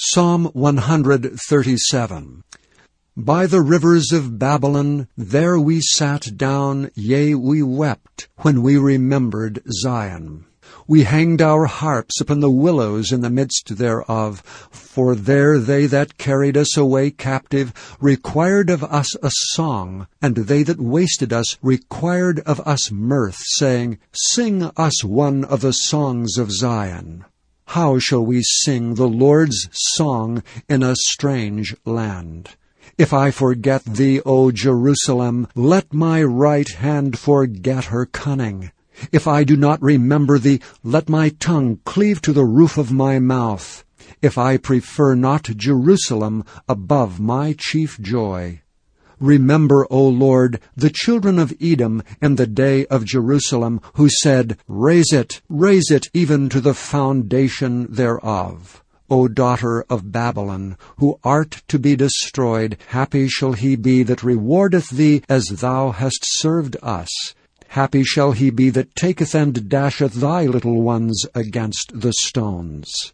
Psalm 137 By the rivers of Babylon, there we sat down, yea, we wept, when we remembered Zion. We hanged our harps upon the willows in the midst thereof, for there they that carried us away captive required of us a song, and they that wasted us required of us mirth, saying, Sing us one of the songs of Zion. How shall we sing the Lord's song in a strange land? If I forget thee, O Jerusalem, let my right hand forget her cunning. If I do not remember thee, let my tongue cleave to the roof of my mouth. If I prefer not Jerusalem above my chief joy. Remember, O Lord, the children of Edom in the day of Jerusalem, who said, Rase it, rase it even to the foundation thereof. O daughter of Babylon, who art to be destroyed, happy shall he be that rewardeth thee as thou hast served us. Happy shall he be that taketh and dasheth thy little ones against the stones.